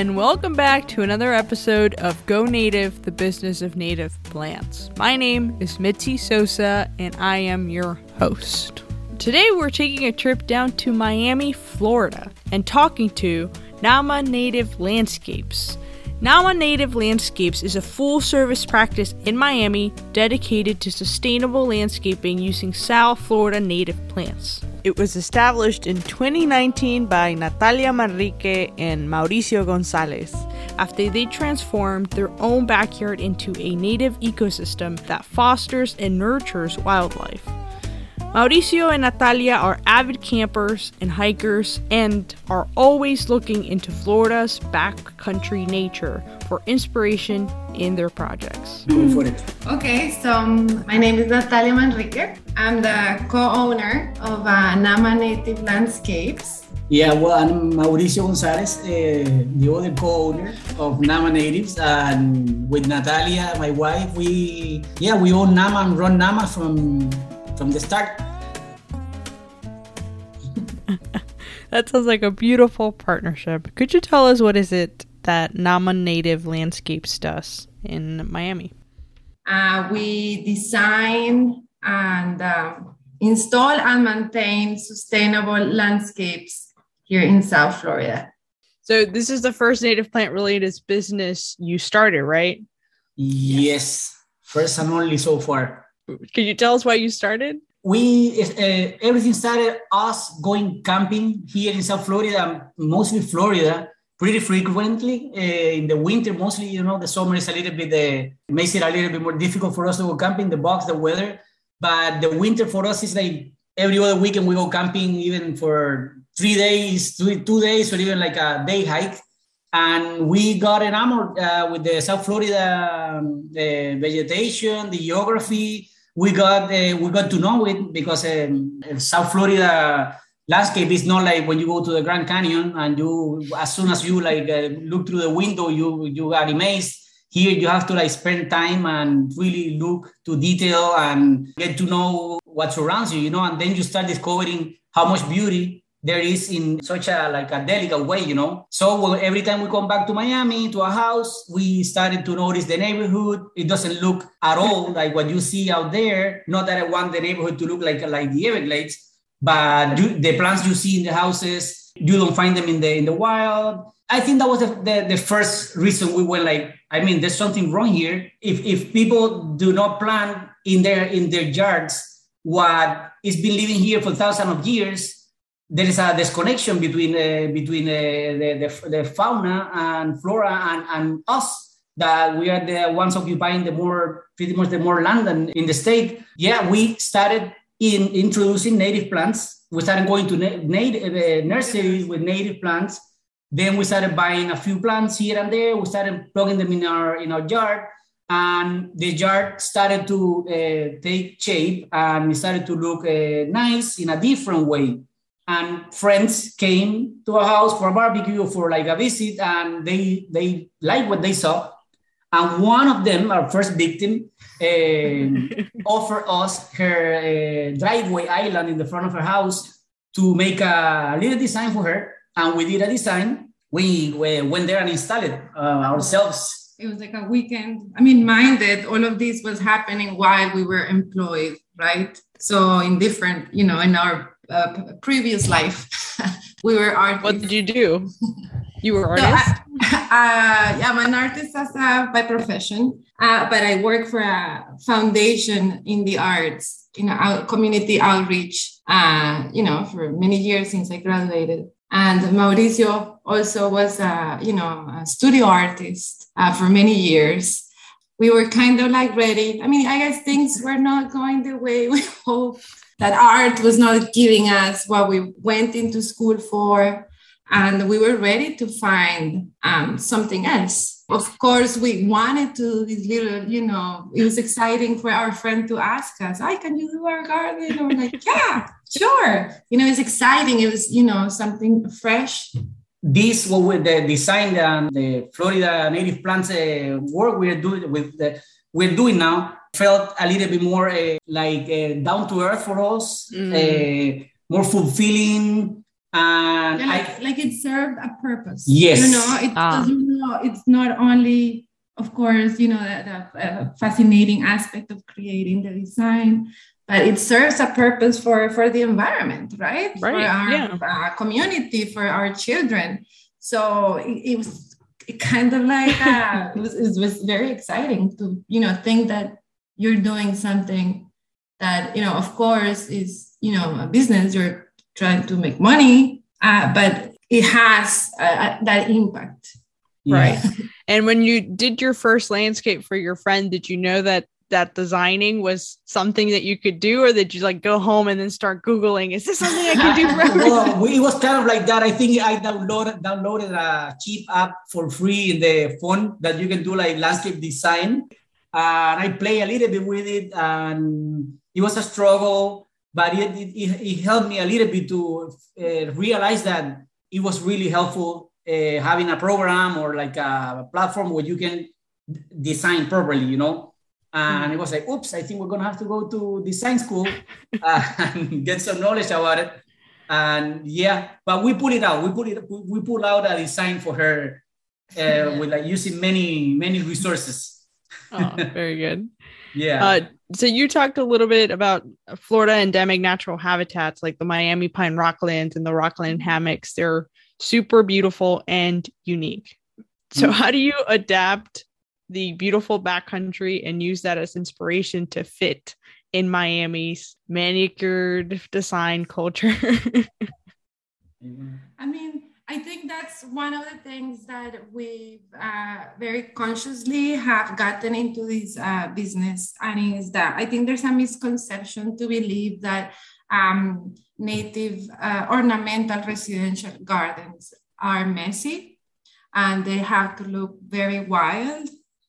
and welcome back to another episode of Go Native, the business of native plants. My name is Mitzi Sosa, and I am your host. Today, we're taking a trip down to Miami, Florida, and talking to Nama Native Landscapes. Nama Native Landscapes is a full service practice in Miami dedicated to sustainable landscaping using South Florida native plants. It was established in 2019 by Natalia Manrique and Mauricio Gonzalez after they transformed their own backyard into a native ecosystem that fosters and nurtures wildlife. Mauricio and Natalia are avid campers and hikers and are always looking into Florida's backcountry nature for inspiration in their projects. Okay, so um, my name is Natalia Manrique. I'm the co-owner of uh, Nama Native Landscapes. Yeah, well, I'm Mauricio Gonzalez, uh, the other co-owner of Nama Natives, and with Natalia, my wife, we yeah we own Nama and run Nama from from the start. that sounds like a beautiful partnership. Could you tell us what is it that Nama Native Landscapes does in Miami? Uh, we design and uh, install and maintain sustainable landscapes here in South Florida. So this is the first native plant related business you started, right? Yes, first and only so far. Can you tell us why you started? We uh, everything started us going camping here in South Florida, mostly Florida, pretty frequently. Uh, in the winter, mostly, you know, the summer is a little bit uh, makes it a little bit more difficult for us to go camping. The box, the weather, but the winter for us is like every other weekend we go camping, even for three days, two, two days, or even like a day hike. And we got enamored uh, with the South Florida um, the vegetation, the geography. We got uh, we got to know it because um, South Florida landscape is not like when you go to the Grand Canyon and you as soon as you like uh, look through the window you you are amazed. Here you have to like spend time and really look to detail and get to know what surrounds you you know and then you start discovering how much beauty there is in such a like a delicate way you know? So well, every time we come back to miami to a house we started to notice the neighborhood. It doesn't look at all like what you see out there. Not that i want the neighborhood to look like like the everglades but you, the plants you see in the houses you don't find them in the in the wild. I think that was the, the, the, first reason we were like i mean there's something wrong here. If if people do not plant in their in their yards what is been living here for thousands of years there is a disconnection between uh, between uh, the, the, the fauna and flora and, and us that we are the ones occupying the more pretty much the more land in the state yeah we started in introducing native plants. We started going to na- native uh, nurseries with native plants. Then we started buying a few plants here and there. We started plugging them in our in our yard, and the yard started to uh, take shape and it started to look uh, nice in a different way. And friends came to our house for a barbecue for like a visit, and they they liked what they saw. And one of them, our first victim, uh, offered us her uh, driveway island in the front of her house to make a little design for her. And we did a design. We, we went there and installed it uh, ourselves. It was like a weekend. I mean, mind that all of this was happening while we were employed, right? So in different, you know, in our uh, previous life, we were artists. What did you do? You were artist. So I, uh, I'm an artist as a, by profession, uh, but I work for a foundation in the arts, in a community outreach. Uh, you know, for many years since I graduated. And Mauricio also was a, you know, a studio artist uh, for many years. We were kind of like ready. I mean, I guess things were not going the way we hoped. That art was not giving us what we went into school for and we were ready to find um, something else. Of course, we wanted to this little, you know, it was exciting for our friend to ask us, "Hi, can you do our garden?" We're like, "Yeah, sure." You know, it's exciting. It was, you know, something fresh. This what with the design and the Florida native plants uh, work we're doing with the, we're doing now felt a little bit more uh, like uh, down to earth for us, mm. Uh, more fulfilling and Yeah, like, I, like it served a purpose. Yes. You know, it Ah. doesn't know, it's not only, of course, you know, the, the uh, fascinating aspect of creating the design, but it serves a purpose for, for the environment, right? For Right, our yeah. uh, community, for our children. So it, it was kind of like, uh, it, was, it was very exciting to, you know, think that you're doing something that, you know, of course is, you know, a business, you're trying to make money, uh, but it has uh, that impact. Right. And when you did your first landscape for your friend, did you know that that designing was something that you could do, or did you like go home and then start googling? Is this something I can do? For everything?" well, it was kind of like that. I think I downloaded downloaded a cheap app for free in the phone that you can do like landscape design, and I play a little bit with it, and it was a struggle, but it it, it, helped me a little bit to uh, realize that it was really helpful uh, having a program or like a platform where you can design properly, you know. And it was like, oops, I think we're gonna have to go to design school uh, and get some knowledge about it. And yeah, but we put it out. We put it. We put out a design for her uh, with like using many many resources. Oh, very good. Yeah. Uh, so you talked a little bit about Florida endemic natural habitats like the Miami pine rocklands and the rockland hammocks. They're super beautiful and unique. So Mm. how do you adapt the beautiful backcountry and use that as inspiration to fit in Miami's manicured design culture? I mean, I think that's one of the things that we uh, very consciously have gotten into this uh, business, and is that I think there's a misconception to believe that um, native uh, ornamental residential gardens are messy and they have to look very wild.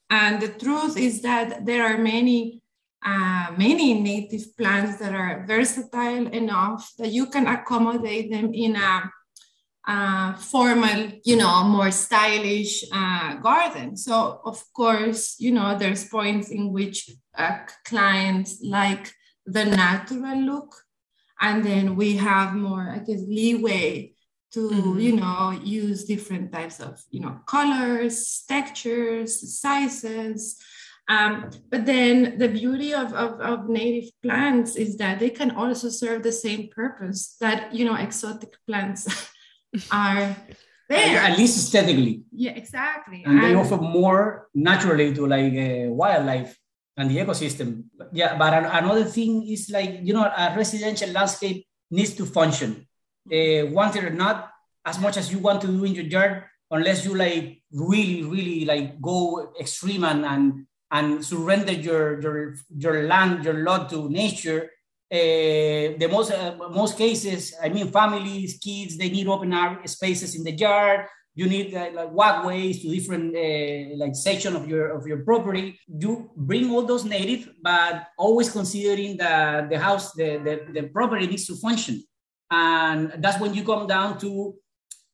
And the truth is that there are many uh, many native plants that are versatile enough that you can accommodate them in a, uh, formal, you know, more stylish uh, garden. So, of course, you know, there's points in which uh, clients like the natural look, and then we have more, I guess, leeway to Mhm. you know use different types of you know colors textures sizes um, but then the beauty of, of, of native plants is that they can also serve the same purpose that you know exotic plants are there. At least aesthetically, Yeah, exactly. and they offer more naturally to like uh, wildlife and the ecosystem. Yeah, but an- another thing is like you know a residential landscape needs to function. Uh, want it or not, as much as you want to do in your yard, unless you like really, really like go extreme and and, and surrender your your your land, your lot to nature. Uh, the most uh, most cases, I mean, families, kids, they need open spaces in the yard. You need uh, like walkways to different uh, like section of your of your property. You bring all those native but always considering that the house the, the the property needs to function. And that's when you come down to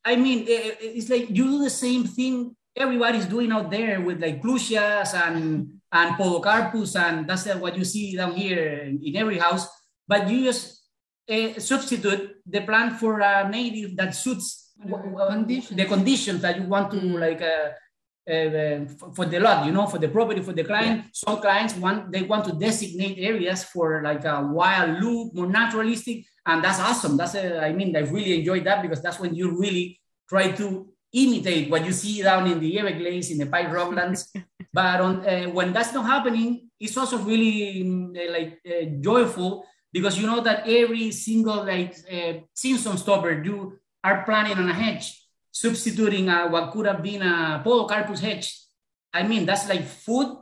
i mean it's like you do the same thing everybody's doing out there with like clusias and and podocarpus and that's what you see down here in every house but you just uh, substitute the plant for a native that suits Conditions. the conditions that you want to Mm. like uh, uh, for the lot, you know, for the property, for the client. Some clients want they want to designate areas for like a wild look, more naturalistic, and that's awesome. That's a, I mean, I really enjoyed that because that's when you really try to imitate what you see down in the Everglades, in the Pine Rocklands. but on uh, when that's not happening, it's also really mm, uh, like uh, joyful because you know that every single like uh, Simpson stopper you are planting on a hedge, substituting uh, what could have been a podocarpus hedge. I mean, that's like food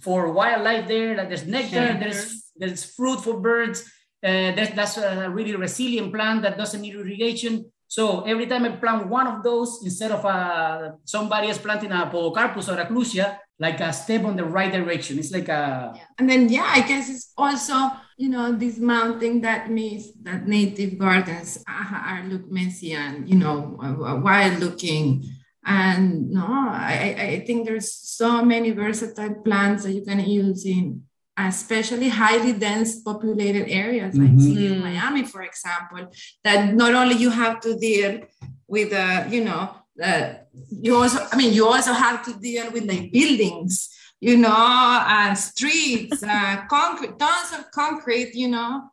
for wildlife there. Like there's nectar, there's there's fruit for birds. Uh, that's, that's a really resilient plant that doesn't need irrigation. So every time I plant one of those, instead of uh, somebody else planting a podocarpus or a clusia, like a step on the right direction. It's like a Yeah. And then, yeah, I guess it's also, you know, dismounting that means that native gardens are, are look messy and, you know, wild looking. And no, I, I I think there's so many versatile plants that you can use in especially highly dense populated areas like mm-hmm. city of Miami, for example, that not only you have to deal with, uh, you know, uh, you also, I mean, you also have to deal with like buildings, you know, uh, streets, uh, concrete, tons of concrete, you know.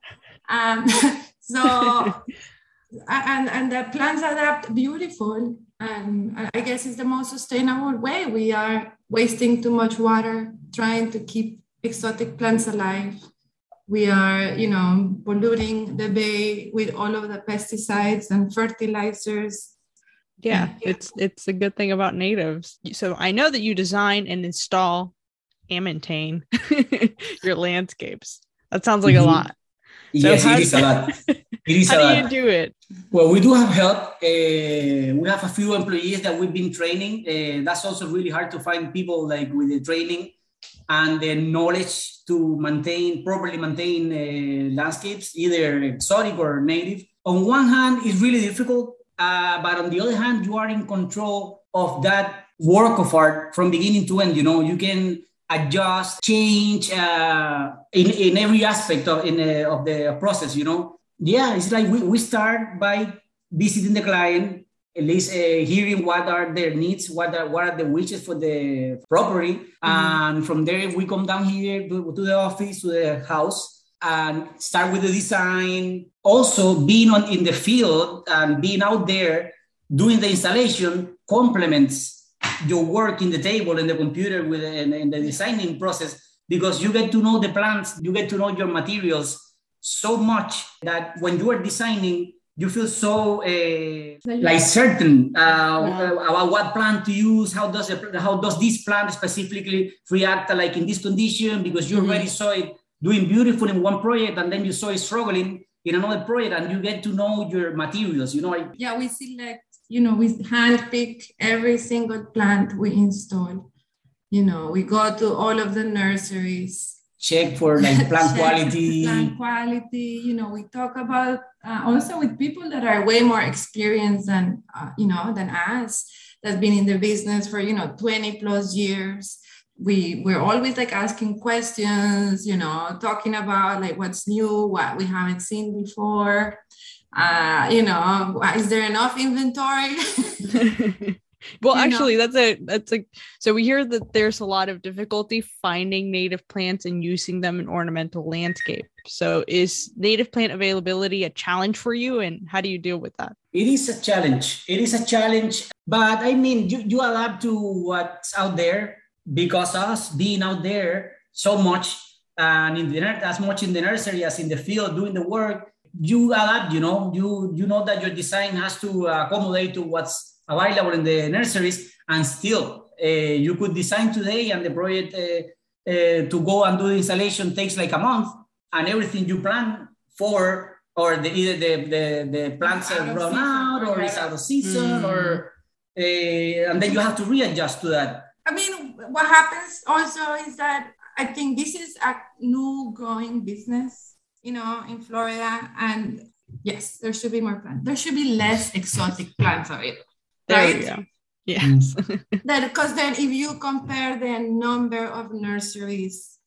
Um, so, and, and the plants adapt beautiful. And I guess it's the most sustainable way. We are wasting too much water trying to keep exotic plants alive. We are, you know, polluting the bay with all of the pesticides and fertilizers. Yeah, it's it's a good thing about natives. So I know that you design and install maintain your landscapes. That sounds like mm-hmm. a lot. So yes, it is a lot. It is how do you do it? Well, we do have help. Uh, we have a few employees that we've been training. Uh, that's also really hard to find people like with the training and the knowledge to maintain properly maintain uh, landscapes, either exotic or native. On one hand, it's really difficult, uh, but on the other hand, you are in control of that work of art from beginning to end. You know, you can adjust, change uh, in, in every aspect of, in, uh, of the process, you know. Yeah, it's like we, we start by visiting the client, at least uh, hearing what are their needs, what are, what are the wishes for the property. Mm-hmm. And from there, we come down here to, to the office, to the house, and start with the design. Also, being on in the field and being out there doing the installation complements your work in the table and the computer with in, in the designing process because you get to know the plants, you get to know your materials so much that when you are designing, you feel so uh, like certain uh, yeah. about what plant to use. How does it, how does this plant specifically react like in this condition? Because you mm-hmm. already saw it doing beautiful in one project, and then you saw it struggling in another project, and you get to know your materials. You know, yeah, we select you know, we handpick every single plant we install. You know, we go to all of the nurseries. Check for like plant quality. Plant quality. You know, we talk about uh, also with people that are way more experienced than uh, you know than us. That's been in the business for you know 20 plus years. We we're always like asking questions. You know, talking about like what's new, what we haven't seen before uh, you know, is there enough inventory? well, you actually, know? that's a that's a so we hear that there's a lot of difficulty finding native plants and using them in ornamental landscape. So, is native plant availability a challenge for you, and how do you deal with that? It is a challenge. It is a challenge, but I mean, you you adapt to what's out there because us being out there so much and in the as much in the nursery as in the field doing the work you adapt you know you you know that your design has to accommodate to what's available in the nurseries and still uh, you could design today and the project uh, uh, to go and do the installation takes like a month and everything you plan for or the, either the, the, the plants are run out or it's out of season mm. or and then you have to readjust to that. I mean what happens also is that i think this is a new growing business you know, in Florida. And yes, there should be more plants. There should be less exotic plants available. Right? There Yes. that because then if you compare the number of nurseries,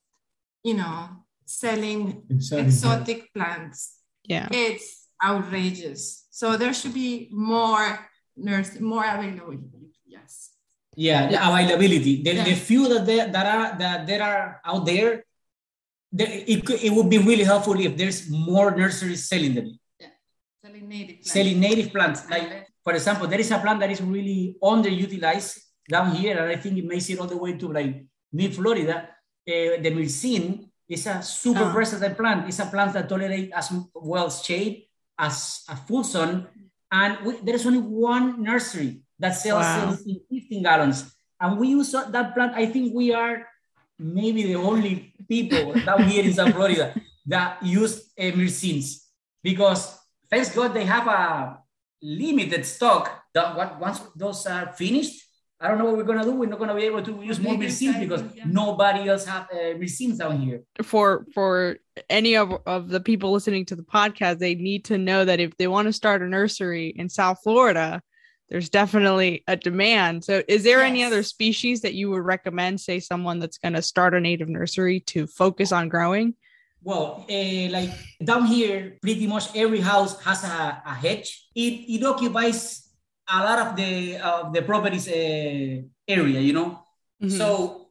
you know, selling exotic, exotic plants, yeah, it's outrageous. So there should be more nurse, more availability. Yes. Yeah, the availability. The, the few that there, that are that there are out there it, it would be really helpful if there's more nurseries selling them. Yeah. Selling native plants. Selling native plants. Like, for example, there is a plant that is really underutilized down here, and I think it makes it all the way to like mid Florida. Uh, the myrsine is a super oh. versatile plant. It's a plant that tolerates as well shade as a full sun. And we, there is only one nursery that sells wow. 15 gallons. And we use that plant. I think we are maybe the only people down here in South Florida that use myrsines because thanks God they have a limited stock. That what once those are finished, I don't know what we're gonna do. We're not gonna be able to use more myrsines because yeah. nobody else have uh, myrsines down here. For for any of, of the people listening to the podcast, they need to know that if they want to start a nursery in South Florida, there's definitely a demand. So, is there any other species that you would recommend, say, someone that's going to start a native nursery to focus on growing? Well, uh, like down here, pretty much every house has a, a hedge. It, it occupies a lot of the of the property's uh, area, you know. Mhm. So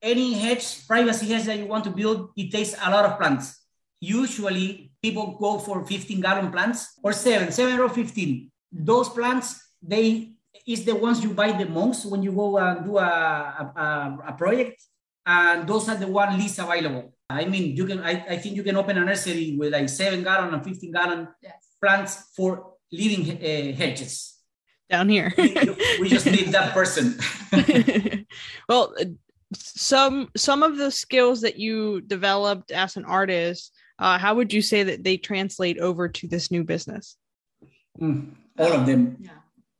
any hedge, privacy hedge that you want to build, it takes a lot of plants. Usually people go for 15 gallon plants or seven, seven or 15. Those plants, they is the ones you buy the most when you go and do a, a, a project. And those are the one least available. I mean, you can, I, I think you can open a nursery with like seven gallon and 15 gallon Yes. plants for living uh, hedges. down here. We, we just need that person. well, uh, some some of the skills that you developed as an artist, uh, how would you say that they translate over to this new business? Mm, all of them. Yeah.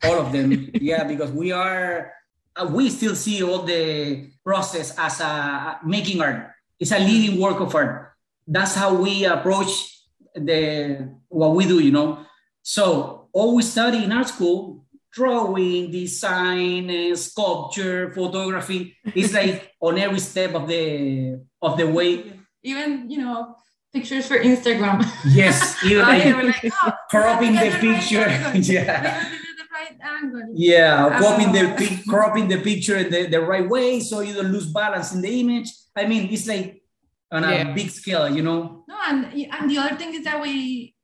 All of them. Yeah because we are uh, we still see all the process as a making art. It's a living work of art. That's how we approach the what we do you know? So all we study in art school drawing design uh, sculpture photography. Is like on every step of the of the way. Even, you know, pictures for Instagram. yes even like like, oh, cropping the have to get picture yeah We have to do the right angle. Yeah, cropping the cropping the picture the, the right way so you don't lose balance in the image. I mean, it's like on a big scale, you know. No, and and the other thing is that we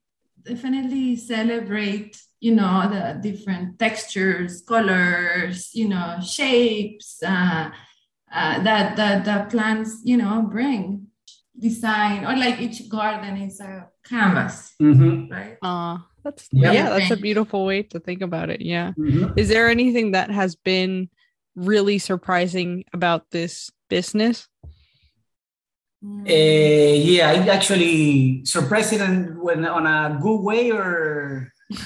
definitely celebrate, you know, the different textures, colors, you know, shapes uh, uh, that that the plants, you know, bring. Design or like each garden is a canvas, Mm-hmm. right? Uh that's Yeah. yeah, that's a beautiful way to think about it. Yeah. Mm-hmm. Is there anything that has been really surprising about this business? Uh, yeah, it actually surprising and when on a good way or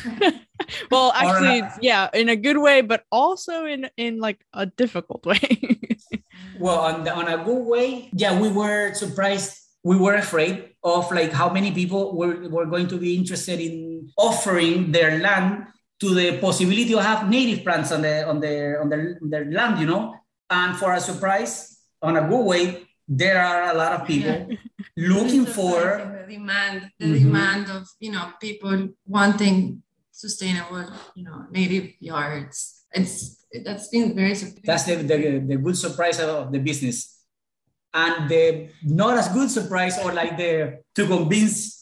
Well, Or actually, not. yeah, in a good way, but also in in like a difficult way. well on the, on a good way. Yeah, we were surprised. We were afraid of like how many people were, were going to be interested in offering their land to the possibility of have native plants on the on their on their, their land, you know. And for a surprise, on a good way, there are a lot of people looking for the demand, the Mhm. demand of you know people wanting sustainable, you know, native yards. It's that's been very surprising. that's the, the, the good surprise of the business. And the not as good surprise or like the to convince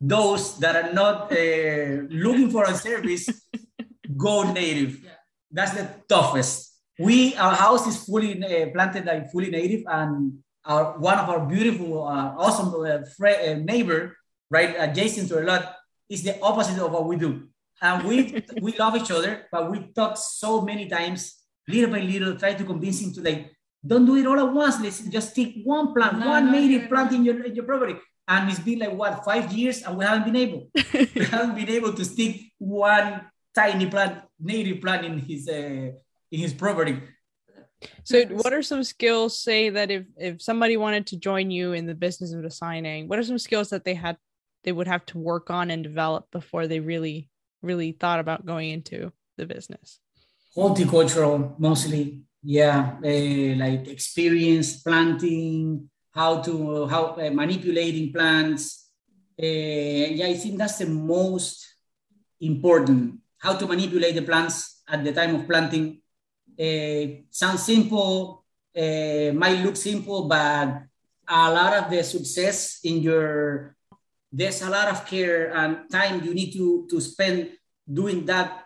those that are not uh, looking for a service go native. Yeah. That's the toughest. We our house is fully uh, planted like fully native, and our one of our beautiful, uh, awesome uh, uh, neighbor right adjacent to a lot is the opposite of what we do. And we we love each other, but we talk so many times, little by little, try to convince him to like, don't do it all at once. Let's just take one plant, No, one no, native no, plant in your in your property. And it's been like what five years, and we haven't been able. we haven't been able to stick one tiny plant, native plant in his uh, in his property. so, what are some skills? Say that if if somebody wanted to join you in the business of designing, what are some skills that they had they would have to work on and develop before they really really thought about going into the business? horticultural mostly yeah uh, like experience planting how to how uh, manipulating plants. Uh, yeah i think that's the most important. How to manipulate the plants at the time of planting. Sounds simple might look simple but a lot of the success in your there's a lot of care and time you need to to spend doing that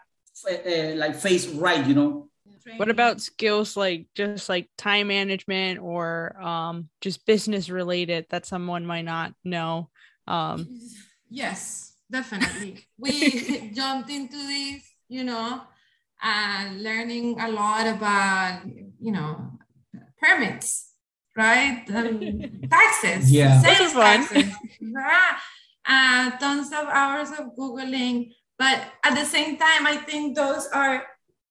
uh, like face right you know What about skills like just like time management or um, just business related that someone might not know? Um, Yes, definitely. we jumped into this, you know, and learning a lot about, you know, permits, right? Um, taxes. Yeah. Sales fun. taxes. Yeah. Uh, tons of hours of Googling. But at the same time, I think those are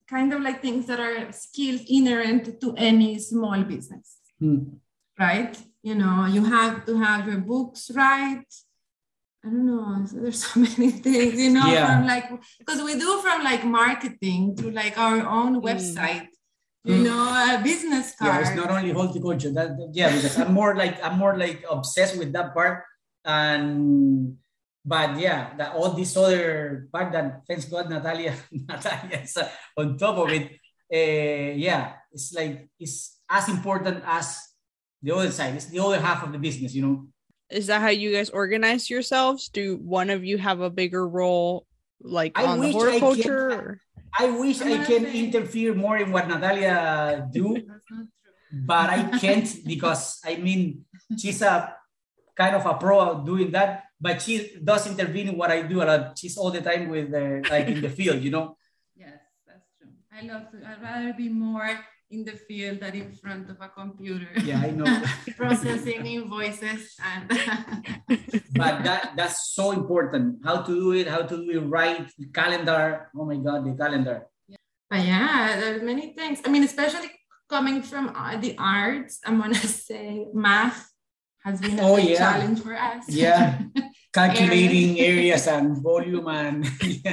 kind of like things that are skills inherent to any small business Hmm. right? You know, you have to have your books right. I don't know. There's so many things, you know, yeah. from like because we do from like marketing to like our own mm. website, you mm. know, a business card. Yeah, it's not only horticulture. That yeah, because I'm more like I'm more like obsessed with that part, and but yeah, that all this other part that thanks God Natalia Natalia is uh, on top of it. Uh, yeah, it's like it's as important as the other side. It's the other half of the business, you know is that how you guys organize yourselves? Do one of you have a bigger role, like I on the horticulture? I, I wish I can interfere more in what Natalia do, but I can't because I mean she's a kind of a pro doing that, but she does intervene in what I do a lot. She's all the time with the, like in the field, you know. Yes, that's true. I love to. I'd rather be more in the field than in front of a computer. Yeah, I know. Processing invoices and but that that's so important. How to do it, how to do it right, calendar. Oh my god, the calendar. Yeah. But yeah, there's many things. I mean, especially coming from uh, the arts, I'm gonna say math has been a oh, yeah. challenge for us. Yeah. Calculating areas and volume and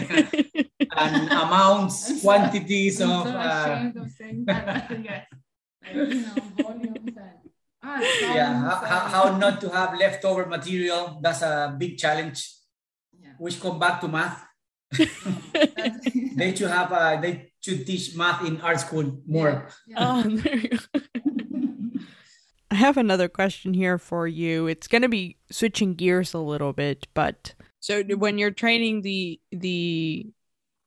and amounts, quantities I'm of. So uh, of saying that. yes. Like, you know, volumes and. Ah, yeah, how, how not to have leftover material. That's a big challenge. Yeah. Which come back to math. they should have uh, they should teach math in art school more. Yeah. Yeah. Oh, there you go. I have another question here for you. It's going to be switching gears a little bit, but so when you're training the the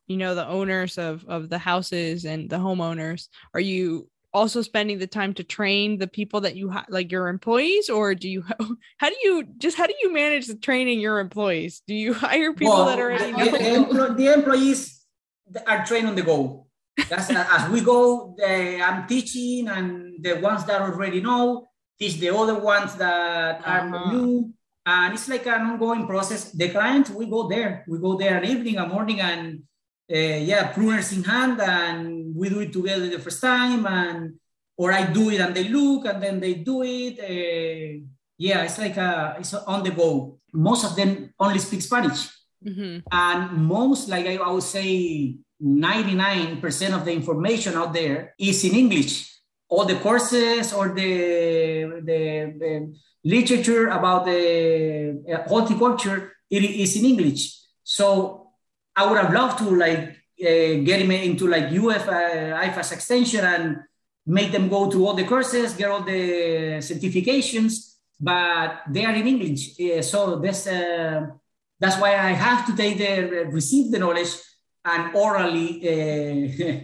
you know the owners of of the houses and the homeowners are you also spending the time to train the people that you ha- like your employees or do you how do you just how do you manage the training your employees do you hire people well, that already know? The, the, employees are trained on the go that's as we go the, i'm teaching and the ones that already know teach the other ones that uh-huh. are new and it's like an ongoing process the clients, we go there we go there an evening a morning and uh, yeah, pruners in hand, and we do it together the first time, and or I do it and they look, and then they do it. Uh, yeah, it's like a, it's on the go. Most of them only speak Spanish, mm-hmm. and most, like I, I would say, 99% of the information out there is in English. All the courses or the, the, the literature about the uh, horticulture it is in English. So I would have loved to like uh, get him into like UF uh, IFAS extension and make them go through all the courses, get all the certifications, but they are in English. Uh, so that's uh, that's why I have to take the receive the knowledge and orally uh,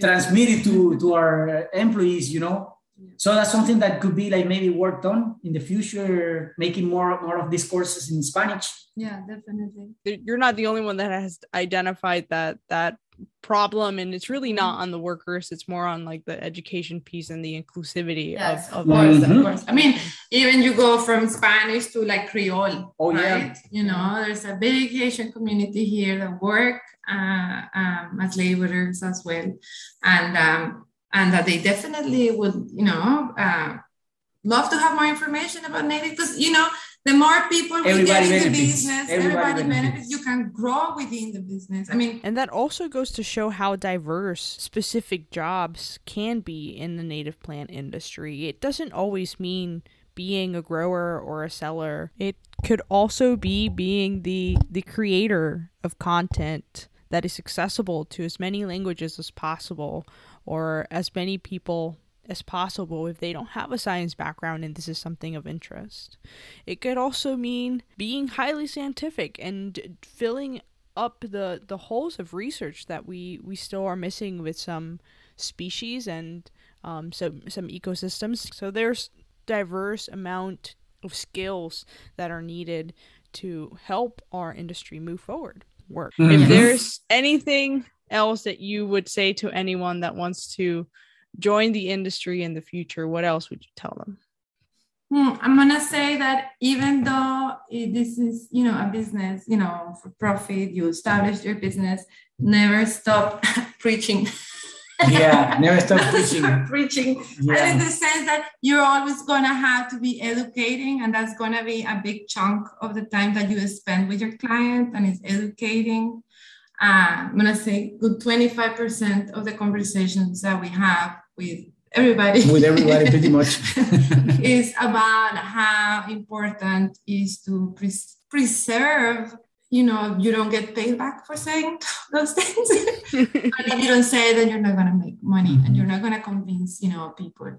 transmit, it. to to our employees. You know, so that's something that could be like maybe worked on in the future, making more more of these courses in Spanish. Yeah, definitely. You're not the only one that has identified that that problem and it's really not on the workers it's more on like the education piece and the inclusivity yes, of, of, course, mm-hmm. of course i mean even you go from spanish to like creole oh right? yeah you know there's a big haitian community here that work uh, um, as laborers as well and um, and that they definitely would, you know, uh, love to have more information about native because you know the more people we everybody get in the business. everybody, everybody benefits. you can grow within the business. I mean and that also goes to show how diverse specific jobs can be in the native plant industry. It doesn't always mean being a grower or a seller. It could also be being the the creator of content that is accessible to as many languages as possible or as many people as possible if they don't have a science background and this is something of interest. It could also mean being highly scientific and filling up the the holes of research that we we still are missing with some species and um, some some ecosystems. So there's diverse amount of skills that are needed to help our industry move forward. Work. Mm-hmm. If there's anything else that you would say to anyone that wants to join the industry in the future, what else would you tell them? Hmm, I'm gonna say that even though this is, you know, a business, you know, for profit, you establish your business, never stop preaching. Yeah, never stop preaching. preaching. Yeah. And in the sense that you're always gonna have to be educating, and that's gonna be a big chunk of the time that you spend with your client, and it's educating. Uh, I'm gonna say good 25% of the conversations that we have with everybody. With everybody, pretty much. is about how important is to pres- preserve you know you don't get paid back for saying those things. But if you don't say it then you're not going to make money and mm-hmm. you're not going to convince you know people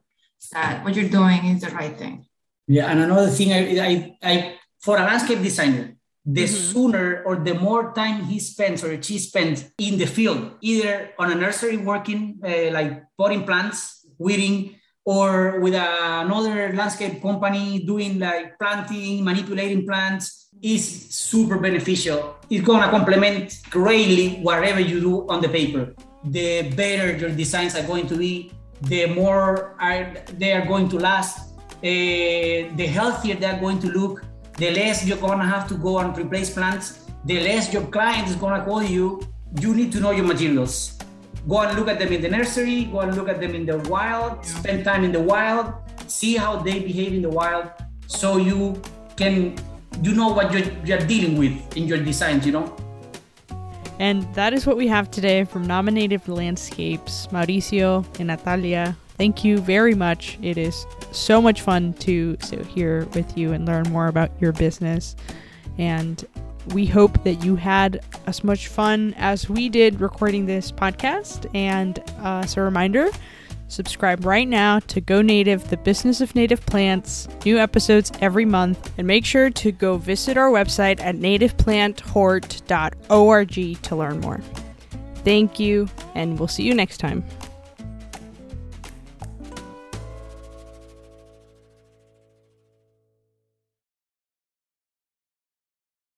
that what you're doing is the right thing. Yeah, and another thing, I, I, I for a landscape designer, the Mhm. sooner or the more time he spends or she spends in the field, either on a nursery working, uh, like potting plants, weeding, or with another landscape company doing like planting, manipulating plants, is super beneficial. It's gonna complement greatly whatever you do on the paper. The better your designs are going to be, the more are, they are going to last, uh, the healthier they're going to look, the less you're gonna have to go and replace plants, the less your client is gonna call you. You need to know your materials. Go and look at them in the nursery, go and look at them in the wild, spend time in the wild, see how they behave in the wild, so you can you know what you're, you're dealing with in your designs, you know? And that is what we have today from Nama Native Landscapes, Mauricio and Natalia. Thank you very much. It is so much fun to sit here with you and learn more about your business. And we hope that you had as much fun as we did recording this podcast. And uh, as a reminder, subscribe right now to Go Native, the business of native plants. New episodes every month. And make sure to go visit our website at nativeplantHort.org to learn more. Thank you, and we'll see you next time.